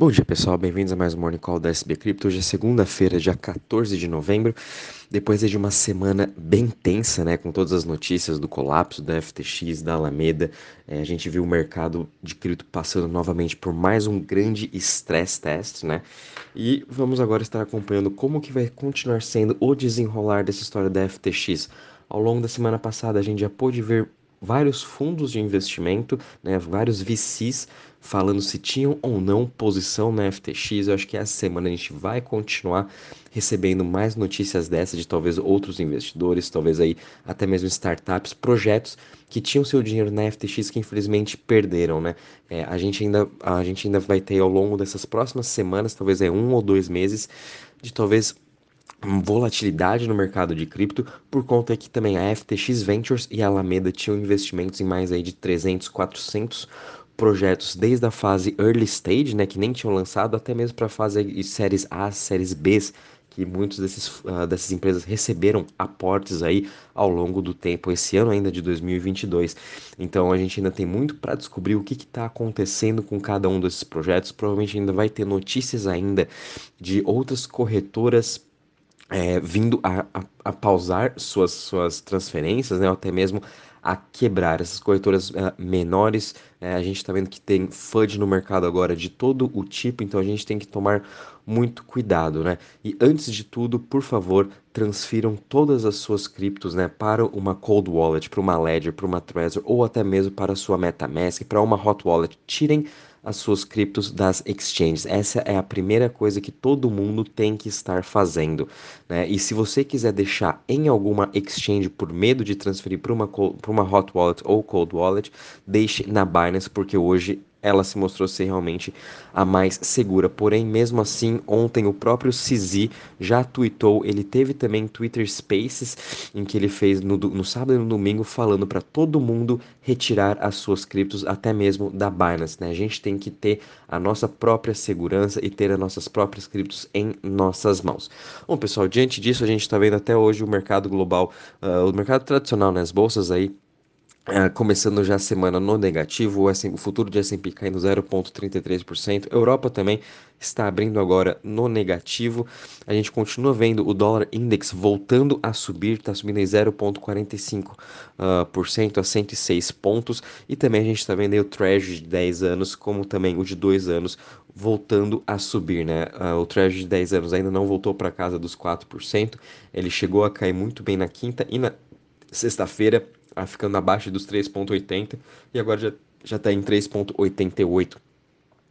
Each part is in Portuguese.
Bom dia pessoal, bem-vindos a mais um Morning Call da SB Crypto. Hoje é segunda-feira, dia 14 de novembro, depois de uma semana bem tensa, né, com todas as notícias do colapso da FTX, da Alameda, é, a gente viu o mercado de cripto passando novamente por mais um grande stress test, né, e vamos agora estar acompanhando como que vai continuar sendo o desenrolar dessa história da FTX. Ao longo da semana passada a gente já pôde ver vários fundos de investimento, né, vários VCs falando se tinham ou não posição na FTX. Eu acho que essa semana a gente vai continuar recebendo mais notícias dessas de talvez outros investidores, talvez aí até mesmo startups, projetos que tinham seu dinheiro na FTX que infelizmente perderam, né? É, a gente ainda a gente ainda vai ter ao longo dessas próximas semanas, talvez é um ou dois meses, de talvez volatilidade no mercado de cripto, por conta que também a FTX Ventures e a Alameda tinham investimentos em mais aí de 300, 400 projetos desde a fase early stage, né, que nem tinham lançado, até mesmo para a fase de séries A, séries B, que desses, uh, dessas empresas receberam aportes aí ao longo do tempo, esse ano ainda de 2022. Então a gente ainda tem muito para descobrir o que está acontecendo com cada um desses projetos. Provavelmente ainda vai ter notícias ainda de outras corretoras é, vindo a, a, a, pausar suas, suas transferências, né, ou até mesmo a quebrar essas corretoras uh, menores. Uh, a gente está vendo que tem FUD no mercado agora de todo o tipo, então a gente tem que tomar muito cuidado, né? E antes de tudo, por favor, transfiram todas as suas criptos, né, para uma cold wallet, para uma Ledger, para uma Trezor ou até mesmo para a sua MetaMask, para uma hot wallet. Tirem as suas criptos das exchanges. Essa é a primeira coisa que todo mundo tem que estar fazendo. Né? E se você quiser deixar em alguma exchange por medo de transferir para uma, uma hot wallet ou cold wallet, deixe na Binance, porque hoje ela se mostrou ser realmente a mais segura. Porém, mesmo assim, ontem o próprio Cizi já tweetou, ele teve também Twitter Spaces, em que ele fez no, no sábado e no domingo, falando para todo mundo retirar as suas criptos, até mesmo da Binance. Né? A gente tem que ter a nossa própria segurança e ter as nossas próprias criptos em nossas mãos. Bom, pessoal, diante disso, a gente está vendo até hoje o mercado global, uh, o mercado tradicional, né? as bolsas aí Uh, começando já a semana no negativo, o, o futuro de S&P caindo 0,33%, Europa também está abrindo agora no negativo, a gente continua vendo o dólar index voltando a subir, está subindo em 0,45% uh, a 106 pontos, e também a gente está vendo o Treasury de 10 anos, como também o de 2 anos, voltando a subir, né? Uh, o Treasury de 10 anos ainda não voltou para casa dos 4%, ele chegou a cair muito bem na quinta e na sexta-feira, ficando abaixo dos 3,80 e agora já já está em 3,88.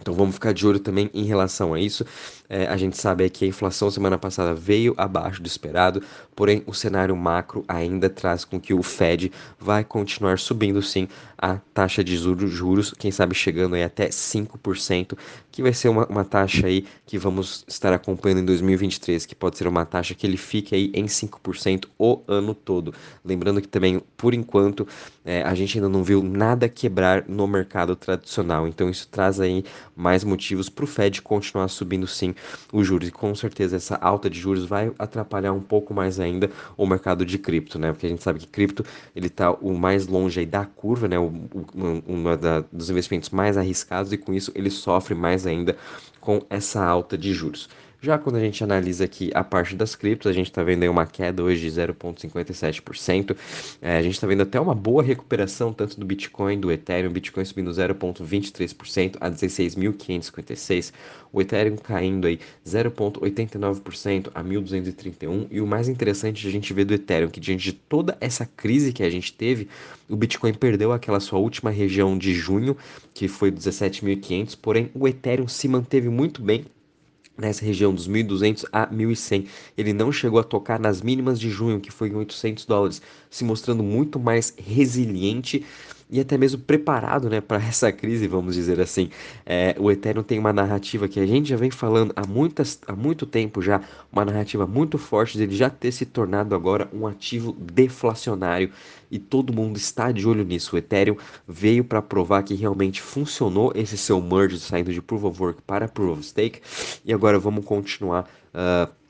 Então vamos ficar de olho também em relação a isso. É, a gente sabe que a inflação semana passada veio abaixo do esperado, porém o cenário macro ainda traz com que o Fed vai continuar subindo sim a taxa de juros, quem sabe chegando aí até 5%, que vai ser uma, uma taxa aí que vamos estar acompanhando em 2023, que pode ser uma taxa que ele fique aí em 5% o ano todo. Lembrando que também, por enquanto, é, a gente ainda não viu nada quebrar no mercado tradicional, então isso traz aí mais motivos para o Fed continuar subindo sim os juros. E com certeza essa alta de juros vai atrapalhar um pouco mais ainda o mercado de cripto, né? Porque a gente sabe que cripto ele está o mais longe aí da curva, né? O, o, um dos investimentos mais arriscados e com isso ele sofre mais ainda com essa alta de juros. Já quando a gente analisa aqui a parte das criptos, a gente está vendo aí uma queda hoje de 0,57%. É, a gente está vendo até uma boa recuperação tanto do Bitcoin, do Ethereum, Bitcoin subindo 0,23% a 16.556, o Ethereum caindo aí 0,89% a 1.231. E o mais interessante a gente ver do Ethereum, que diante de toda essa crise que a gente teve, o Bitcoin perdeu aquela sua última região de junho, que foi 17.500, porém o Ethereum se manteve muito bem nessa região dos 1.200 a 1.100. Ele não chegou a tocar nas mínimas de junho, que foi em 800 dólares, se mostrando muito mais resiliente e até mesmo preparado né, para essa crise, vamos dizer assim. É, o Ethereum tem uma narrativa que a gente já vem falando há, muitas, há muito tempo já, uma narrativa muito forte dele já ter se tornado agora um ativo deflacionário e todo mundo está de olho nisso. O Ethereum veio para provar que realmente funcionou esse seu merge saindo de Proof of Work para Proof of Stake e agora vamos continuar. Uh,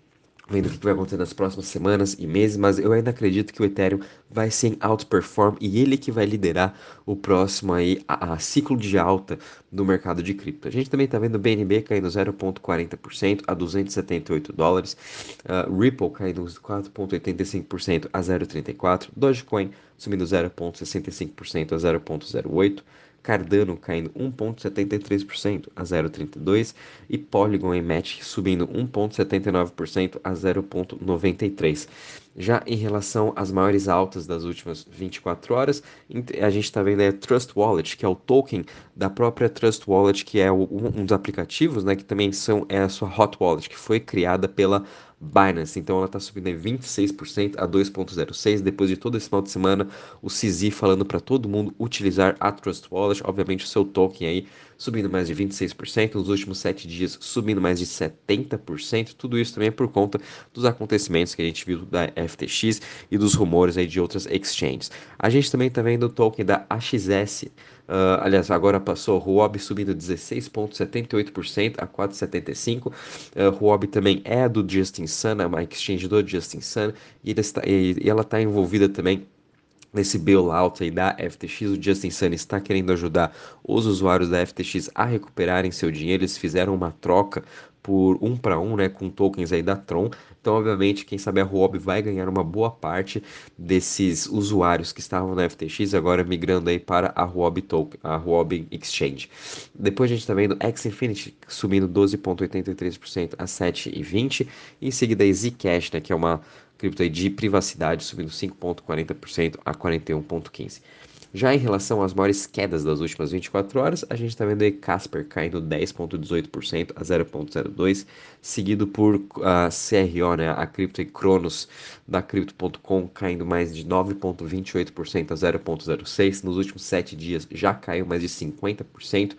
vendo o que vai acontecer nas próximas semanas e meses, mas eu ainda acredito que o Ethereum vai ser outperform e ele que vai liderar o próximo aí a, a ciclo de alta do mercado de cripto. A gente também está vendo o BNB caindo 0,40% a 278 dólares, uh, Ripple caindo 4,85% a 0,34, Dogecoin subindo 0,65% a 0,08, Cardano caindo 1,73% a 0,32% e Polygon e Match subindo 1,79% a 0,93%. Já em relação às maiores altas das últimas 24 horas, a gente está vendo a Trust Wallet, que é o token da própria Trust Wallet, que é um dos aplicativos, né, que também são, é a sua Hot Wallet, que foi criada pela Binance, então ela está subindo em 26% a 2.06 depois de todo esse final de semana o CZ falando para todo mundo utilizar a Trust Wallet, obviamente o seu token aí subindo mais de 26%, nos últimos 7 dias subindo mais de 70%, tudo isso também é por conta dos acontecimentos que a gente viu da FTX e dos rumores aí de outras exchanges. A gente também está vendo o token da AXS, Uh, aliás, agora passou o Huobi subindo 16,78% a 4,75%. Uh, Huobi também é do Justin Sun, é uma exchange do Justin Sun, e, está, e, e ela está envolvida também nesse bailout aí da FTX, o Justin Sun está querendo ajudar os usuários da FTX a recuperarem seu dinheiro. Eles fizeram uma troca por um para um, né, com tokens aí da Tron. Então, obviamente, quem sabe a Huobi vai ganhar uma boa parte desses usuários que estavam na FTX agora migrando aí para a Huobi Token, a Huobi Exchange. Depois a gente está vendo X Infinity subindo 12.83% a 7,20 e em seguida Zcash, né, que é uma cripto de privacidade subindo 5.40% a 41.15. Já em relação às maiores quedas das últimas 24 horas, a gente está vendo aí Casper caindo 10,18% a 0,02%, seguido por a CRO, né, a cripto Cronos da Crypto.com caindo mais de 9,28% a 0,06%. Nos últimos 7 dias já caiu mais de 50%,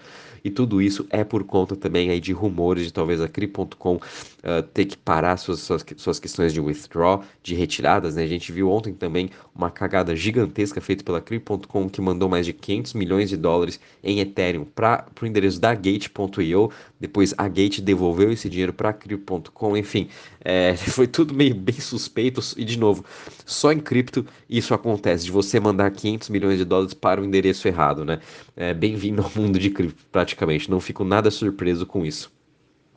e tudo isso é por conta também aí de rumores de talvez a Crypto.com uh, ter que parar suas, suas, suas questões de withdraw, de retiradas. Né? A gente viu ontem também uma cagada gigantesca feita pela Crypto.com que mandou mais de 500 milhões de dólares em Ethereum para o endereço da Gate.io. Depois a Gate devolveu esse dinheiro para Crypto.com. Enfim, é, foi tudo meio bem suspeito. E de novo, só em cripto isso acontece, de você mandar 500 milhões de dólares para o endereço errado, né? É, Bem-vindo ao mundo de cripto, praticamente. Não fico nada surpreso com isso.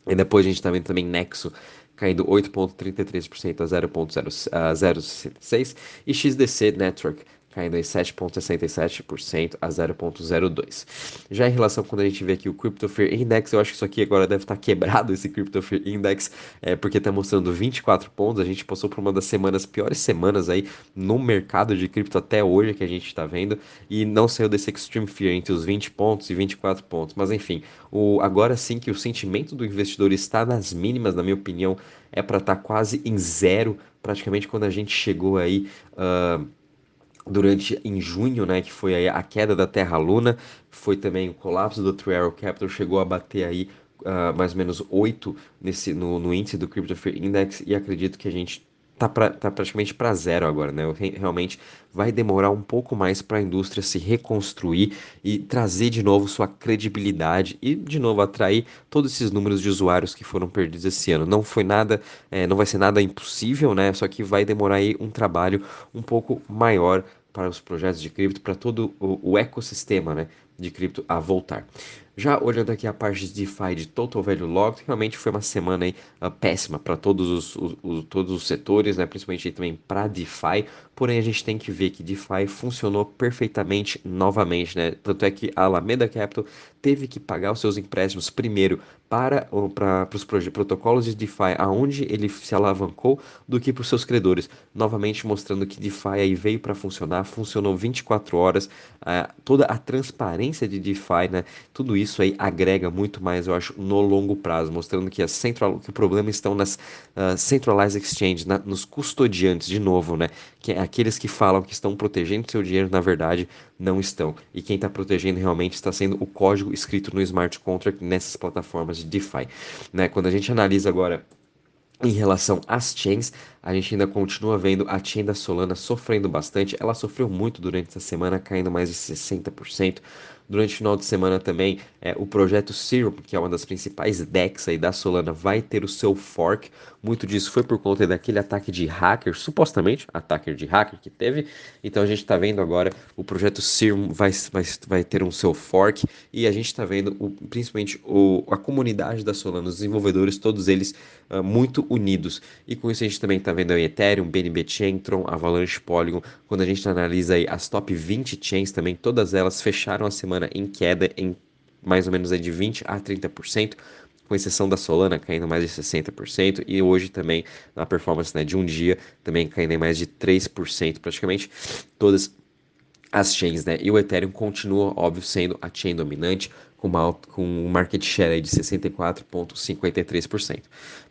E depois a gente está vendo também Nexo caindo 8,33% a 0,066 e XDC Network caindo em 7,67% a 0,02%. Já em relação quando a gente vê aqui o Crypto Fear Index, eu acho que isso aqui agora deve estar quebrado, esse Crypto Fear Index, é, porque está mostrando 24 pontos, a gente passou por uma das semanas, piores semanas aí no mercado de cripto até hoje que a gente está vendo, e não saiu desse Extreme Fear entre os 20 pontos e 24 pontos, mas enfim, o, agora sim que o sentimento do investidor está nas mínimas, na minha opinião, é para estar tá quase em zero, praticamente quando a gente chegou aí... Uh, durante em junho, né, que foi a queda da Terra Luna, foi também o colapso do Three Arrow Capital, chegou a bater aí uh, mais ou menos 8 nesse, no, no índice do Crypto Fear Index e acredito que a gente tá, pra, tá praticamente para zero agora, né? Realmente vai demorar um pouco mais para a indústria se reconstruir e trazer de novo sua credibilidade e de novo atrair todos esses números de usuários que foram perdidos esse ano. Não foi nada, é, não vai ser nada impossível, né? Só que vai demorar aí um trabalho um pouco maior para os projetos de cripto, para todo o, o ecossistema né, de cripto a voltar. Já olhando aqui a parte de DeFi de Total Value Locked, realmente foi uma semana aí, uh, péssima para todos os, os, os, todos os setores, né? principalmente também para DeFi. Porém, a gente tem que ver que DeFi funcionou perfeitamente novamente. Né? Tanto é que a Alameda Capital teve que pagar os seus empréstimos primeiro para, para, os protocolos de DeFi, aonde ele se alavancou, do que para os seus credores. Novamente mostrando que DeFi aí veio para funcionar, funcionou 24 horas, uh, toda a transparência de DeFi, né? tudo isso isso aí agrega muito mais, eu acho, no longo prazo, mostrando que, a central, que o problema estão nas uh, centralized exchanges, na, nos custodiantes, de novo, né? Que é aqueles que falam que estão protegendo seu dinheiro, na verdade, não estão. E quem está protegendo realmente está sendo o código escrito no smart contract nessas plataformas de DeFi. Né? Quando a gente analisa agora em relação às chains, a gente ainda continua vendo a chain da Solana sofrendo bastante. Ela sofreu muito durante essa semana, caindo mais de 60%. Durante o final de semana também, é, o projeto Serum, que é uma das principais DEX aí da Solana, vai ter o seu fork. Muito disso foi por conta daquele ataque de hacker, supostamente ataque de hacker que teve. Então a gente está vendo agora o projeto Serum vai, vai, vai ter um seu fork e a gente está vendo o, principalmente o, a comunidade da Solana, os desenvolvedores, todos eles uh, muito unidos. E com isso a gente também está vendo aí Ethereum, BNB Chain, Tron, Avalanche, Polygon. Quando a gente analisa aí as top 20 chains também, todas elas fecharam a semana em queda em mais ou menos de 20 a 30%, com exceção da Solana caindo mais de 60%, e hoje também na performance né, de um dia também caindo em mais de 3%, praticamente todas as chains, né? E o Ethereum continua, óbvio, sendo a chain dominante, com, com um market share de 64,53%.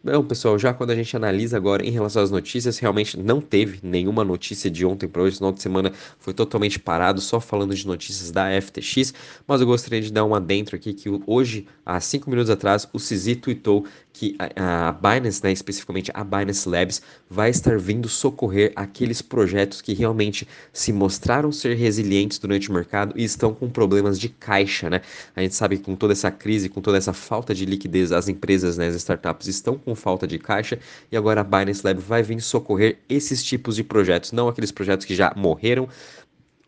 Bom, pessoal, já quando a gente analisa agora em relação às notícias, realmente não teve nenhuma notícia de ontem para hoje. Esse final de semana foi totalmente parado, só falando de notícias da FTX. Mas eu gostaria de dar um adentro aqui que hoje, há cinco minutos atrás, o Cizi tweetou que a, a Binance, né, especificamente a Binance Labs, vai estar vindo socorrer aqueles projetos que realmente se mostraram ser resilientes durante o mercado e estão com problemas de caixa, né? A gente sabe que com toda essa crise, com toda essa falta de liquidez, as empresas, né, as startups estão com falta de caixa e agora a Binance Lab vai vir socorrer esses tipos de projetos, não aqueles projetos que já morreram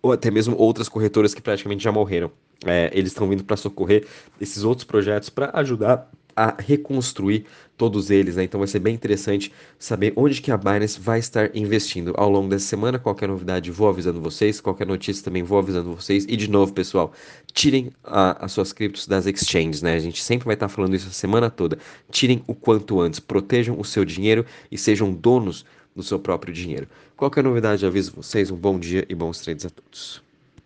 ou até mesmo outras corretoras que praticamente já morreram. É, eles estão vindo para socorrer esses outros projetos para ajudar a reconstruir todos eles, né? Então vai ser bem interessante saber onde que a Binance vai estar investindo ao longo dessa semana. Qualquer novidade vou avisando vocês, qualquer notícia também vou avisando vocês. E de novo, pessoal, tirem a, as suas criptos das exchanges, né? A gente sempre vai estar falando isso a semana toda. Tirem o quanto antes, protejam o seu dinheiro e sejam donos do seu próprio dinheiro. Qualquer novidade, aviso vocês. Um bom dia e bons trades a todos.